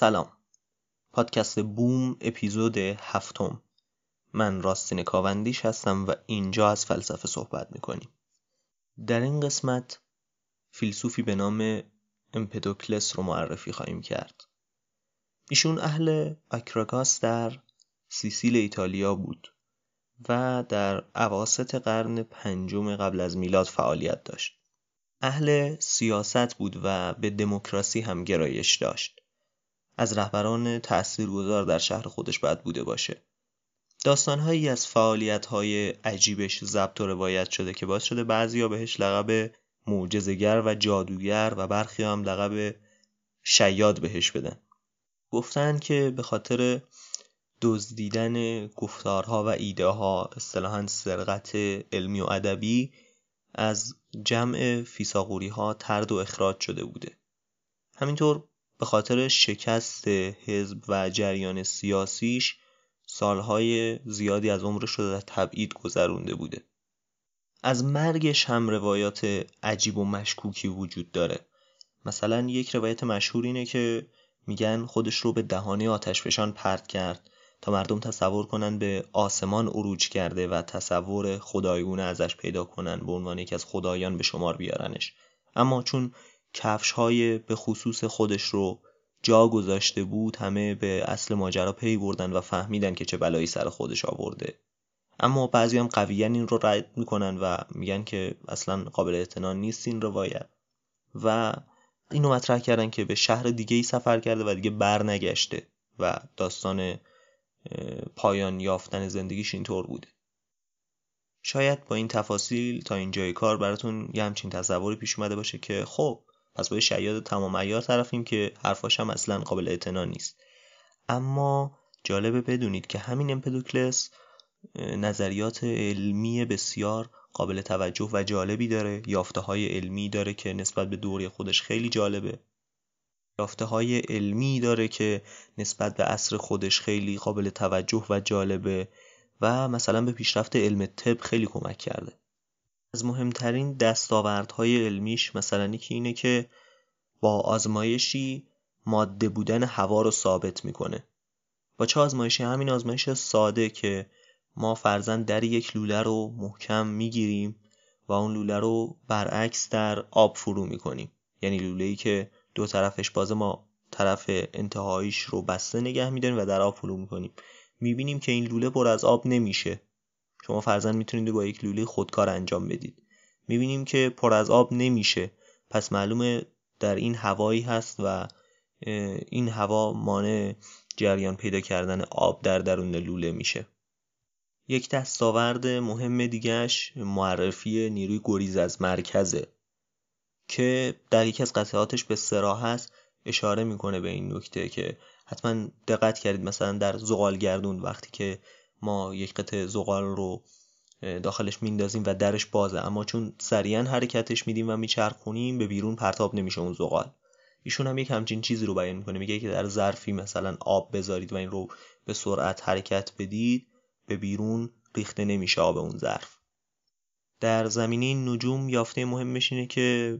سلام. پادکست بوم اپیزود هفتم. من راستین کاوندیش هستم و اینجا از فلسفه صحبت می‌کنیم. در این قسمت فیلسوفی به نام امپدوکلس رو معرفی خواهیم کرد. ایشون اهل اکراگاس در سیسیل ایتالیا بود و در عواست قرن پنجم قبل از میلاد فعالیت داشت. اهل سیاست بود و به دموکراسی هم گرایش داشت. از رهبران تاثیرگذار در شهر خودش باید بوده باشه. داستانهایی از فعالیت‌های عجیبش ضبط و روایت شده که باعث شده بعضیا بهش لقب معجزه‌گر و جادوگر و برخی هم لقب شیاد بهش بدن. گفتن که به خاطر دزدیدن گفتارها و ایده ها اصطلاحا سرقت علمی و ادبی از جمع فیساغوری ها ترد و اخراج شده بوده. همینطور به خاطر شکست حزب و جریان سیاسیش سالهای زیادی از عمرش رو در تبعید گذرونده بوده. از مرگش هم روایات عجیب و مشکوکی وجود داره. مثلا یک روایت مشهور اینه که میگن خودش رو به دهانه آتشفشان پرت کرد تا مردم تصور کنن به آسمان عروج کرده و تصور خدایگونه ازش پیدا کنن به عنوان یکی از خدایان به شمار بیارنش. اما چون کفش های به خصوص خودش رو جا گذاشته بود همه به اصل ماجرا پی بردن و فهمیدن که چه بلایی سر خودش آورده. اما بعضی هم قویا این رو رد می‌کنن و میگن که اصلا قابل اعتنا نیست این روایت. و اینو مطرح کردن که به شهر دیگه ای سفر کرده و دیگه بر نگشته و داستان پایان یافتن زندگیش اینطور بوده شاید با این تفاصیل تا اینجای کار براتون یه همچین تصوری پیش اومده باشه که خب پس با شیاد تمام عیار طرفیم که حرفاش هم اصلا قابل اعتنا نیست. اما جالبه بدونید که همین امپدوکلس نظریات علمی بسیار قابل توجه و جالبی داره. یافته های علمی داره که نسبت به دوره خودش خیلی جالبه. یافته های علمی داره که نسبت به عصر خودش خیلی قابل توجه و جالبه و مثلا به پیشرفت علم طب خیلی کمک کرده. از مهمترین دستاوردهای علمیش مثلا یکی اینه که با آزمایشی ماده بودن هوا رو ثابت می‌کنه. با چه آزمایشی؟ همین آزمایش ساده که ما فرزن در یک لوله رو محکم می‌گیریم و اون لوله رو برعکس در آب فرو می‌کنیم. یعنی لوله ای که دو طرفش بازه ما طرف انتهاییش رو بسته نگه میداریم و در آب فرو می‌کنیم. می‌بینیم که این لوله پر از آب نمیشه. شما فرزن می‌تونید با یک لوله خودکار انجام بدید. می‌بینیم که پر از آب نمیشه. پس معلومه در این هوایی هست و این هوا مانع جریان پیدا کردن آب در درون لوله میشه. یک دستاورد مهم دیگهش معرفی نیروی گریز از مرکزه که در یکی از قطعاتش به سراحت اشاره می‌کنه به این نکته که حتما دقت کردید مثلا در زغال گردون وقتی که ما یک قطعه زغال رو داخلش میندازیم و درش بازه. اما چون سریعا حرکتش میدیم و میچرخونیم به بیرون پرتاب نمیشه اون زغال. ایشون هم یک همچین چیزی رو بیان می‌کنه. میگه که در ظرفی مثلا آب بذارید و این رو به سرعت حرکت بدید به بیرون ریخته نمیشه آب اون ظرف. در زمینه نجوم یافته مهمش اینه که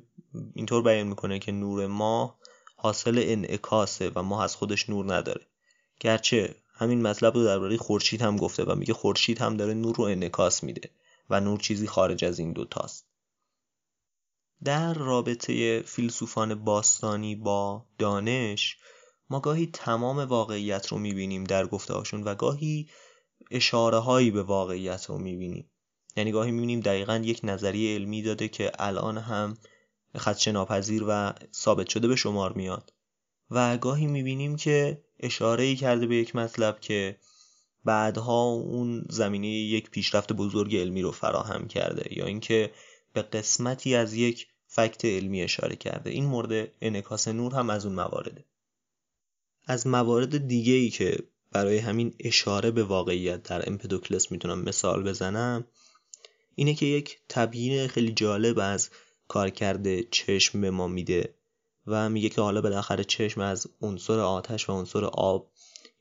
اینطور بیان می‌کنه که نور ماه حاصل انعکاسه و ماه از خودش نور نداره. گرچه همین مطلب رو درباره خورشید هم گفته و میگه خورشید هم داره نور رو انعکاس میده و نور چیزی خارج از این دوتاست در رابطه فیلسوفان باستانی با دانش ما گاهی تمام واقعیت رو می‌بینیم در گفته هاشون و گاهی اشاره هایی به واقعیت رو می‌بینیم. یعنی گاهی می‌بینیم دقیقا یک نظریه علمی داده که الان هم خدشه ناپذیر و ثابت شده به شمار میاد. و گاهی می‌بینیم که اشاره ای کرده به یک مطلب که بعدها اون زمینه یک پیشرفت بزرگ علمی رو فراهم کرده یا اینکه به قسمتی از یک فکت علمی اشاره کرده. این مورد انکاس نور هم از اون موارده. از موارد دیگه ای که برای همین اشاره به واقعیت در امپدوکلس می‌تونم مثال بزنم اینه که یک تبیین خیلی جالب از کارکرد چشم به ما میده. و میگه که حالا بالاخره چشم از عنصر آتش و عنصر آب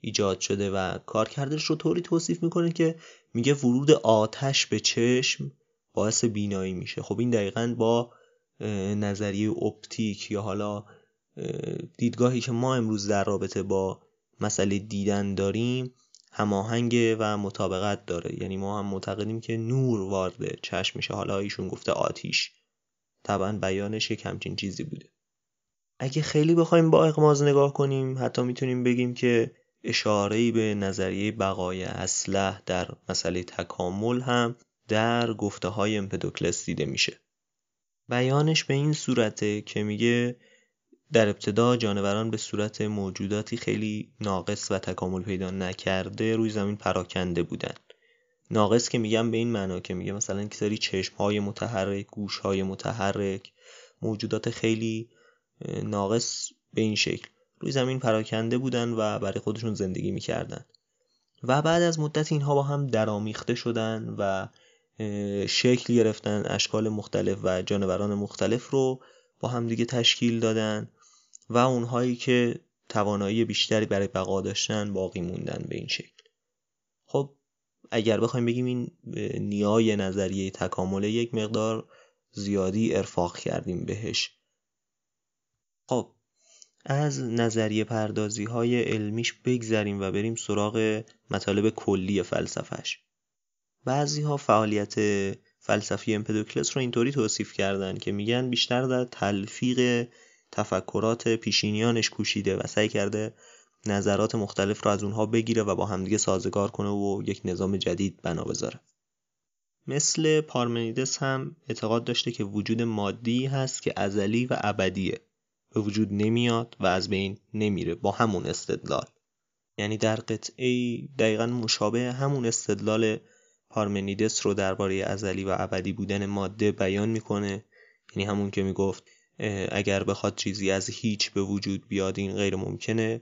ایجاد شده و کارکردش رو طوری توصیف می‌کنه که میگه ورود آتش به چشم باعث بینایی میشه. خب این دقیقا با نظریه اپتیک یا حالا دیدگاهی که ما امروز در رابطه با مسئله دیدن داریم هماهنگ و مطابقت داره. یعنی ما هم معتقدیم که نور وارد چشم میشه. حالا ایشون گفته آتیش طبعا بیانش یک همچین چیزی بوده. اگه خیلی بخوایم با اقماز نگاه کنیم حتی می‌تونیم بگیم که اشارهی به نظریه بقای اسلح در مسئله تکامل هم در گفته های امپدوکلس دیده میشه. بیانش به این صورته که میگه در ابتدا جانوران به صورت موجوداتی خیلی ناقص و تکامل پیدا نکرده روی زمین پراکنده بودند. ناقص که میگم به این معنا که میگه مثلا که سری چشم های متحرک گوش های متحرک موجودات خیلی ناقص به این شکل. روی زمین پراکنده بودن و برای خودشون زندگی می‌کردن. و بعد از مدت اینها با هم درامیخته شدن و شکل گرفتن اشکال مختلف و جانوران مختلف رو با هم دیگه تشکیل دادن و اونهایی که توانایی بیشتری برای بقا داشتن باقی موندن به این شکل. خب اگر بخوایم بگیم این نیای نظریه تکامل یک مقدار زیادی ارفاق کردیم بهش. خب از نظریه پردازی های علمیش بگذریم و بریم سراغ مطالب کلی فلسفهش. بعضی ها فعالیت فلسفی امپدوکلس رو اینطوری توصیف کردن که میگن بیشتر در تلفیق تفکرات پیشینیانش کوشیده و سعی کرده نظرات مختلف رو از اونها بگیره و با همدیگه سازگار کنه و یک نظام جدید بنا بذاره. مثل پارمنیدس هم اعتقاد داشته که وجود مادی هست که ازلی و ابدیه. به وجود نمیاد و از بین نمیره با همون استدلال. یعنی در قطعه دقیقا مشابه همون استدلال پارمنیدس رو درباره ازلی و ابدی بودن ماده بیان می‌کنه. یعنی همون که می‌گفت اگر بخواد چیزی از هیچ به وجود بیاد این غیر ممکنه.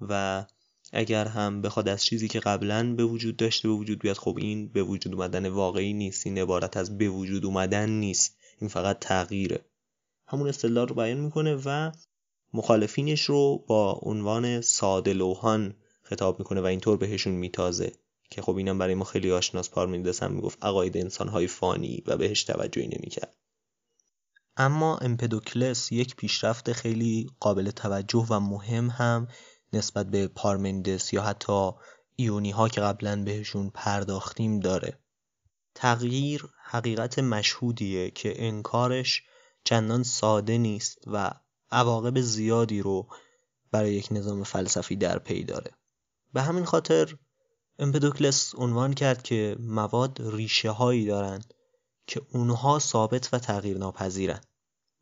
و اگر هم بخواد از چیزی که قبلا به وجود داشته به وجود بیاد خب این به وجود اومدن واقعی نیست. این عبارت از به وجود اومدن نیست. این فقط تغییره. همون استدلال رو بیان می‌کنه و مخالفینش رو با عنوان ساده لوحان خطاب می‌کنه و اینطور بهشون میتازه. که خب اینم برای ما خیلی آشناس پارمنیدس هم می‌گفت عقاید انسانهای فانی و بهش توجهی نمی‌کرد. اما امپدوکلس یک پیشرفت خیلی قابل توجه و مهم هم نسبت به پارمندس یا حتی ایونی ها که قبلا بهشون پرداختیم داره. تغییر حقیقت مشهودیه که انکارش چندان ساده نیست و عواقب زیادی رو برای یک نظام فلسفی در پی داره. به همین خاطر امپدوکلس عنوان کرد که مواد ریشه هایی دارند که اونها ثابت و تغییر ناپذیرن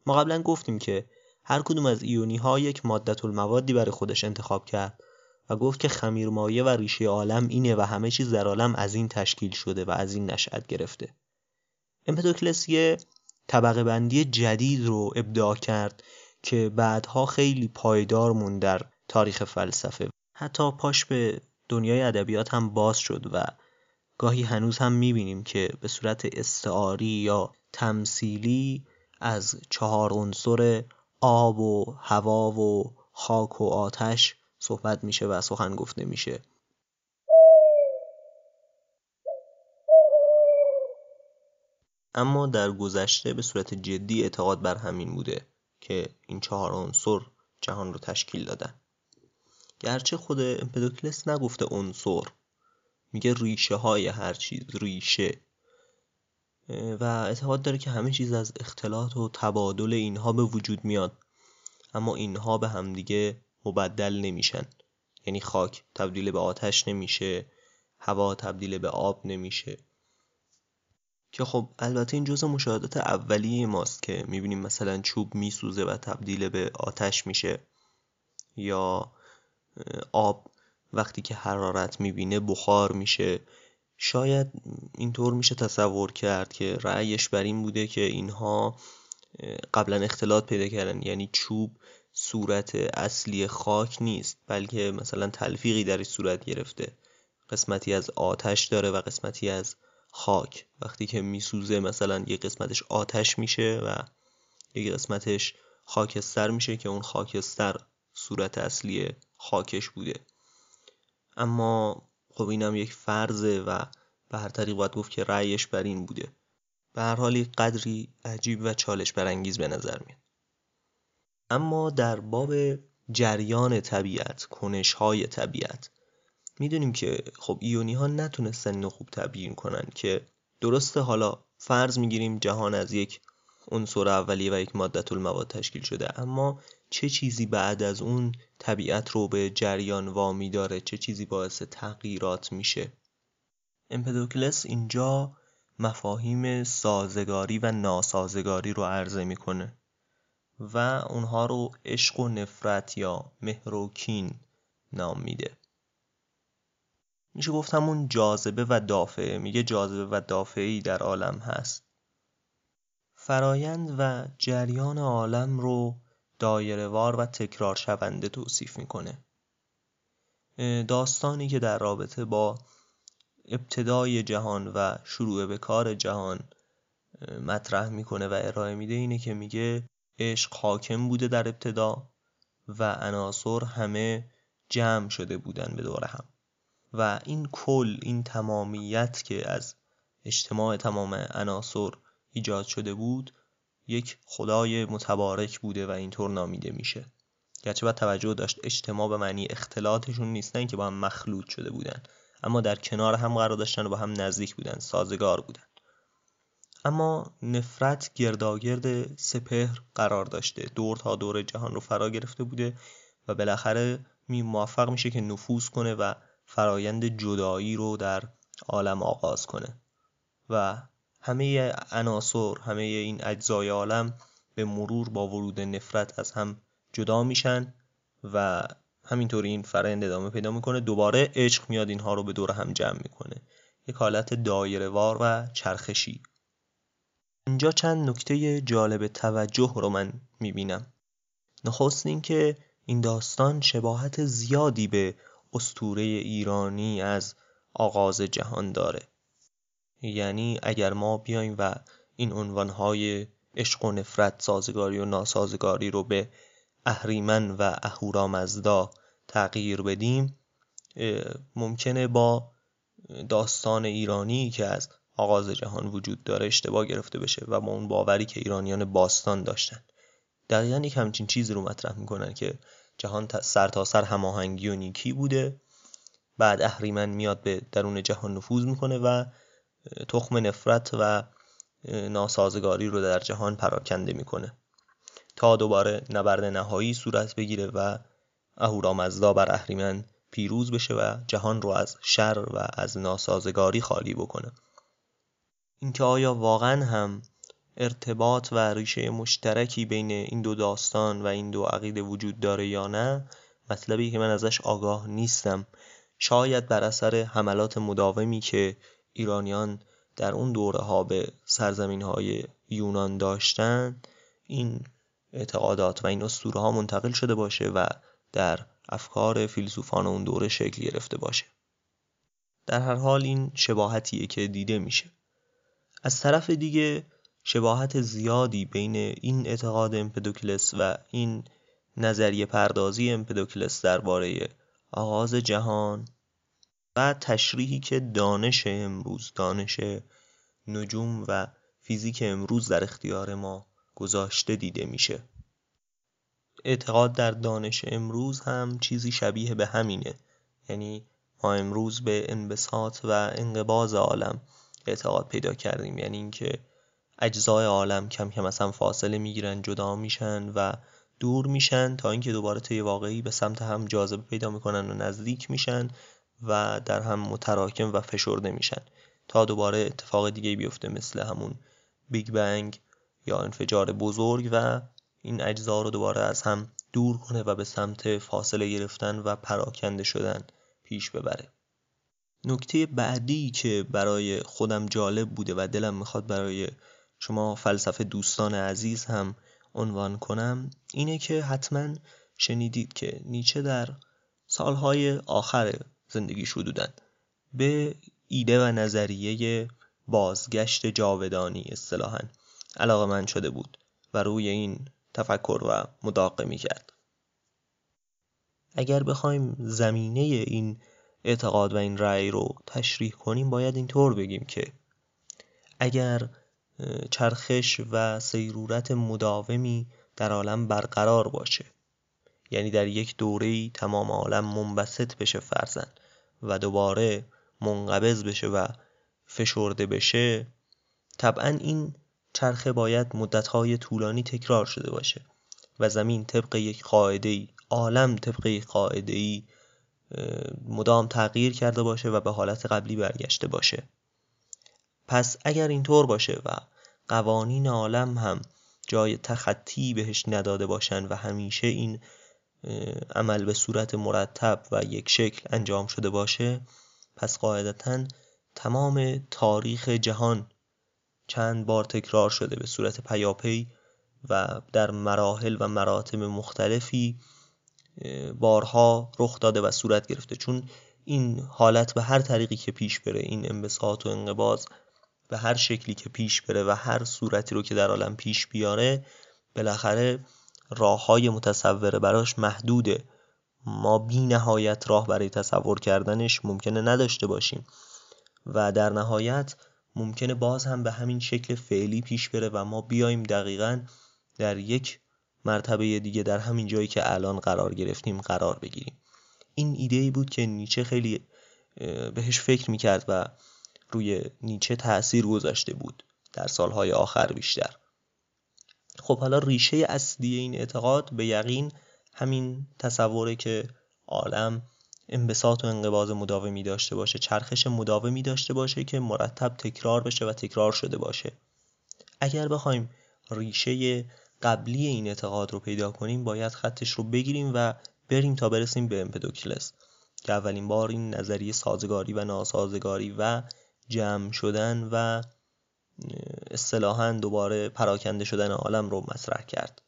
ما قبلا گفتیم که هر کدوم از ایونی ها یک مادت الموادی برای خودش انتخاب کرد و گفت که خمیرمایه و ریشه عالم اینه و همه چیز در عالم از این تشکیل شده و از این نشأت گرفته. امپدوکلس یه طبقه بندی جدید رو ابداع کرد که بعدها خیلی پایدار موند در تاریخ فلسفه. حتی پاش به دنیای ادبیات هم باز شد و گاهی هنوز هم می‌بینیم که به صورت استعاری یا تمثیلی از چهار عنصر آب و هوا و خاک و آتش صحبت میشه و سخن گفته میشه. اما در گذشته به صورت جدی اعتقاد بر همین بوده که این چهار عنصر جهان رو تشکیل دادن. گرچه خود امپدوکلس نگفته عنصر. میگه ریشه های هر چیز ریشه. و اعتقاد داره که همه چیز از اختلاط و تبادل اینها به وجود میاد. اما اینها به همدیگه مبدل نمیشن. یعنی خاک تبدیل به آتش نمیشه هوا تبدیل به آب نمیشه. که خب البته این جزء مشاهدات اولیه ماست که می‌بینیم مثلا چوب میسوزه و تبدیل به آتش میشه یا آب وقتی که حرارت می‌بینه بخار میشه. شاید اینطور میشه تصور کرد که رأیش بر این بوده که اینها قبلا اختلاط پیدا کردن. یعنی چوب صورت اصلی خاک نیست بلکه مثلا تلفیقی در صورت گرفته. قسمتی از آتش داره و قسمتی از خاک. وقتی که میسوزه مثلا یه قسمتش آتش میشه و یه قسمتش خاکستر میشه که اون خاکستر صورت اصلی خاکش بوده. اما خب اینم یک فرضه و به هر طریق باید گفت که رأیش بر این بوده. به هر حال قدری عجیب و چالش برانگیز به نظر میاد. اما در باب جریان طبیعت کنش های طبیعت می‌دونیم که خب ایونی ها نتونستن اینو خوب تبیین کنن که درسته حالا فرض می‌گیریم جهان از یک عنصر اولیه و یک مادت المواد تشکیل شده اما چه چیزی بعد از اون طبیعت رو به جریان وامی داره؟ چه چیزی باعث تغییرات میشه؟ امپدوکلس اینجا مفاهیم سازگاری و ناسازگاری رو عرضه می‌کنه و اونها رو عشق و نفرت یا مهر و کین نام میده. میشه گفت همون جاذبه و دافعه. میگه جاذبه و دافعی در عالم هست. فرایند و جریان عالم رو وار و تکرار شونده توصیف می‌کنه. داستانی که در رابطه با ابتدای جهان و شروع به کار جهان مطرح می‌کنه و ارائه میده اینه که میگه عشق حاکم بوده در ابتدا و عناصر همه جمع شده بودن به دور هم. و این کل این تمامیت که از اجتماع تمام عناصر ایجاد شده بود یک خدای متبارک بوده و اینطور نامیده میشه. گرچه باید توجه داشت اجتماع به معنی اختلاطشون نیستن که با هم مخلوط شده بودن اما در کنار هم قرار داشتن و با هم نزدیک بودن سازگار بودن. اما نفرت گرداگرد سپهر قرار داشته. دور تا دور جهان رو فرا گرفته بوده و بالاخره می موفق میشه که نفوذ کنه و فرایند جدایی رو در عالم آغاز کنه و همه عناصر همه این اجزای عالم به مرور با ورود نفرت از هم جدا میشن و همینطور این فرایند ادامه پیدا می‌کنه. دوباره عشق میاد اینها رو به دور هم جمع می‌کنه. یک حالت دایره وار و چرخشی. اینجا چند نکته جالب توجه رو من می‌بینم. نخست اینکه این داستان شباهت زیادی به استوره ایرانی از آغاز جهان داره. یعنی اگر ما بیایم و این عنوانهای عشق و نفرت سازگاری و ناسازگاری رو به اهریمن و اهورامزدا تغییر بدیم ممکنه با داستان ایرانی که از آغاز جهان وجود داره اشتباه گرفته بشه و با اون باوری که ایرانیان باستان داشتن. دقیقا یک همچین چیزی رو مطرح می‌کنن که جهان سر تا سر هماهنگی و نیکی بوده. بعد اهریمن میاد به درون جهان نفوذ می‌کنه و تخم نفرت و ناسازگاری رو در جهان پراکنده می‌کنه. تا دوباره نبرد نهایی صورت بگیره و اهورامزدا بر اهریمن پیروز بشه و جهان رو از شر و از ناسازگاری خالی بکنه. اینکه آیا واقعا هم ارتباط و ریشه مشترکی بین این دو داستان و این دو عقیده وجود داره یا نه مطلبی که من ازش آگاه نیستم. شاید بر اثر حملات مداومی که ایرانیان در اون دوره ها به سرزمین های یونان داشتن این اعتقادات و این اسطوره ها منتقل شده باشه و در افکار فیلسوفان اون دوره شکل گرفته باشه. در هر حال این شباهتیه که دیده میشه. از طرف دیگه شباهت زیادی بین این اعتقاد امپدوکلس و این نظریه پردازی امپدوکلس درباره آغاز جهان و تشریحی که دانش امروز دانش نجوم و فیزیک امروز در اختیار ما گذاشته دیده میشه. اعتقاد در دانش امروز هم چیزی شبیه به همینه. یعنی ما امروز به انبساط و انقباز عالم اعتقاد پیدا کردیم. یعنی اینکه اجزای عالم کم کم از هم فاصله می‌گیرن جدا میشن و دور میشن تا اینکه دوباره طی واقعی به سمت هم جاذبه پیدا می‌کنن و نزدیک میشن و در هم متراکم و فشرده میشن تا دوباره اتفاق دیگه بیفته مثل همون بیگ بنگ یا انفجار بزرگ و این اجزا رو دوباره از هم دور کنه و به سمت فاصله گرفتن و پراکنده شدن پیش ببره. نکته بعدی که برای خودم جالب بوده و دلم می‌خواد برای شما فلسفه دوستان عزیز هم عنوان کنم اینه که حتما شنیدید که نیچه در سالهای آخر زندگی شدودن به ایده و نظریه بازگشت جاودانی اصطلاحا علاقه من شده بود و روی این تفکر و مداقه می کرد. اگر بخوایم زمینه این اعتقاد و این رأی رو تشریح کنیم باید اینطور بگیم که اگر چرخش و سیرورت مداومی در عالم برقرار باشه. یعنی در یک دوره تمام عالم منبسط بشه فرزن و دوباره منقبض بشه و فشرده بشه طبعا این چرخه باید مدتهای طولانی تکرار شده باشه و زمین طبق یک قاعده ای عالم طبق یک قاعده ای مدام تغییر کرده باشه و به حالت قبلی برگشته باشه. پس اگر اینطور باشه و قوانین عالم هم جای تخطی بهش نداده باشن و همیشه این عمل به صورت مرتب و یک شکل انجام شده باشه پس قاعدتا تمام تاریخ جهان چند بار تکرار شده به صورت پیاپی و در مراحل و مراتب مختلفی بارها رخ داده و صورت گرفته. چون این حالت به هر طریقی که پیش بره این انبساط و انقباز به هر شکلی که پیش بره و هر صورتی رو که در عالم پیش بیاره بالاخره راه های متصوره براش محدوده ما بی نهایت راه برای تصور کردنش ممکنه نداشته باشیم و در نهایت ممکنه باز هم به همین شکل فعلی پیش بره و ما بیایم دقیقا در یک مرتبه دیگه در همین جایی که الان قرار گرفتیم قرار بگیریم. این ایده ای بود که نیچه خیلی بهش فکر می‌کرد و روی نیچه تاثیر گذاشته بود. در سالهای آخر بیشتر. خب حالا ریشه اصلی این اعتقاد به یقین همین تصوره که عالم انبساط و انقباض مداومی داشته باشه چرخش مداومی داشته باشه که مرتب تکرار بشه و تکرار شده باشه. اگر بخوایم ریشه قبلی این اعتقاد رو پیدا کنیم باید خطش رو بگیریم و بریم تا برسیم به امپدوکلس که اولین بار این نظریه سازگاری و ناسازگاری و جمع شدن و اصطلاحا دوباره پراکنده شدن عالم رو مطرح کرد.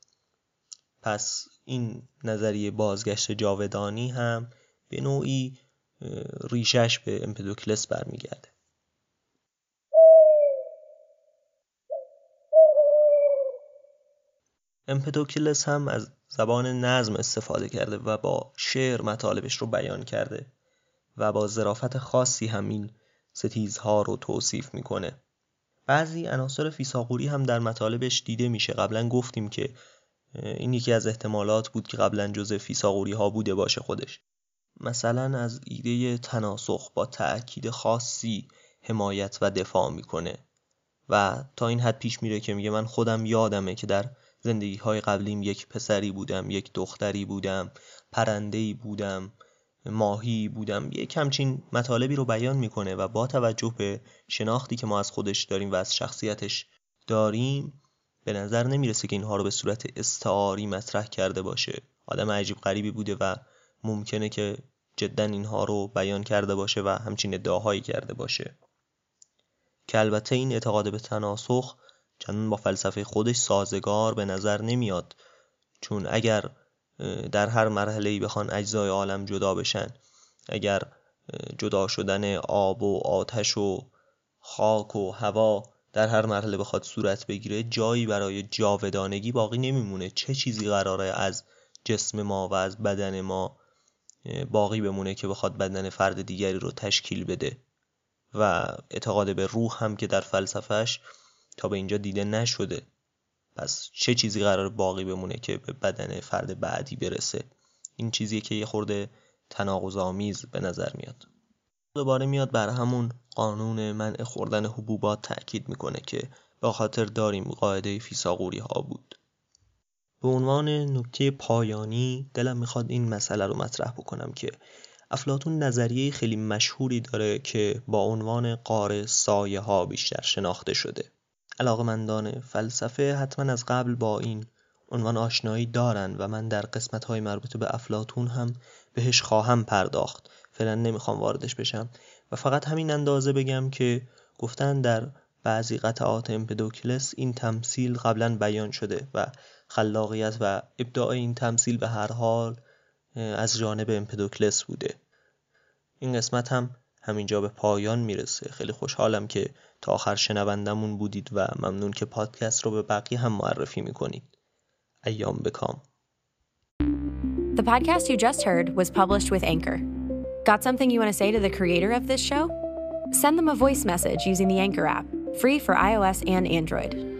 پس این نظریه بازگشت جاودانی هم به نوعی ریشش به امپدوکلس برمیگرده. امپدوکلس هم از زبان نظم استفاده کرده و با شعر مطالبش رو بیان کرده و با ظرافت خاصی همین ستیزها رو توصیف می‌کنه. بعضی عناصر فیساغوری هم در مطالبش دیده میشه. قبلا گفتیم که این یکی از احتمالات بود که قبلا جزء فیساغوری ها بوده باشه خودش. مثلا از ایده تناسخ با تأکید خاصی حمایت و دفاع می‌کنه. و تا این حد پیش میره که میگه من خودم یادمه که در زندگی های قبلیم یک پسری بودم یک دختری بودم پرندهی بودم. ماهی بودم. یک همچین مطالبی رو بیان می‌کنه و با توجه به شناختی که ما از خودش داریم و از شخصیتش داریم به نظر نمی‌رسه که اینها رو به صورت استعاری مطرح کرده باشه. آدم عجیب غریبی بوده و ممکنه که جدا اینها رو بیان کرده باشه و همچین ادعاهایی کرده باشه. که البته این اعتقاد به تناسخ چندان با فلسفه خودش سازگار به نظر نمیاد. چون اگر در هر مرحله بخوان اجزای عالم جدا بشن. اگر جدا شدن آب و آتش و خاک و هوا در هر مرحله بخواد صورت بگیره جایی برای جاودانگی باقی نمیمونه. چه چیزی قراره از جسم ما و از بدن ما باقی بمونه که بخواد بدن فرد دیگری رو تشکیل بده؟ و اعتقاد به روح هم که در فلسفهش تا به اینجا دیده نشده. پس چه چیزی قرار باقی بمونه که به بدن فرد بعدی برسه؟ این چیزی که یه خورده تناقض آمیز به نظر میاد. دوباره میاد بر همون قانون منع خوردن حبوبات تاکید می‌کنه که به خاطر داریم قاعده فیساغوری ها بود. به عنوان نکته پایانی دلم می‌خواد این مسئله رو مطرح بکنم که افلاتون نظریه خیلی مشهوری داره که با عنوان قاره سایه ها بیشتر شناخته شده. علاقمندان فلسفه حتما از قبل با این عنوان آشنایی دارن و من در قسمت های مربوط به افلاتون هم بهش خواهم پرداخت. فعلا نمی‌خوام واردش بشم. و فقط همین اندازه بگم که گفتن در بعضی قطعات امپدوکلس این تمثیل قبلا بیان شده و خلاقیت و ابداع این تمثیل به هر حال از جانب امپدوکلس بوده. این قسمت هم همینجا به پایان می‌رسه خیلی خوشحالم که تا آخر شنوندمون بودید و ممنون که پادکست رو به بقیه هم معرفی می‌کنید ایام بکام The podcast you just heard was published with Anchor. Got something you want to say to the creator of this show? Send them a voice message using the Anchor app, free for iOS and Android.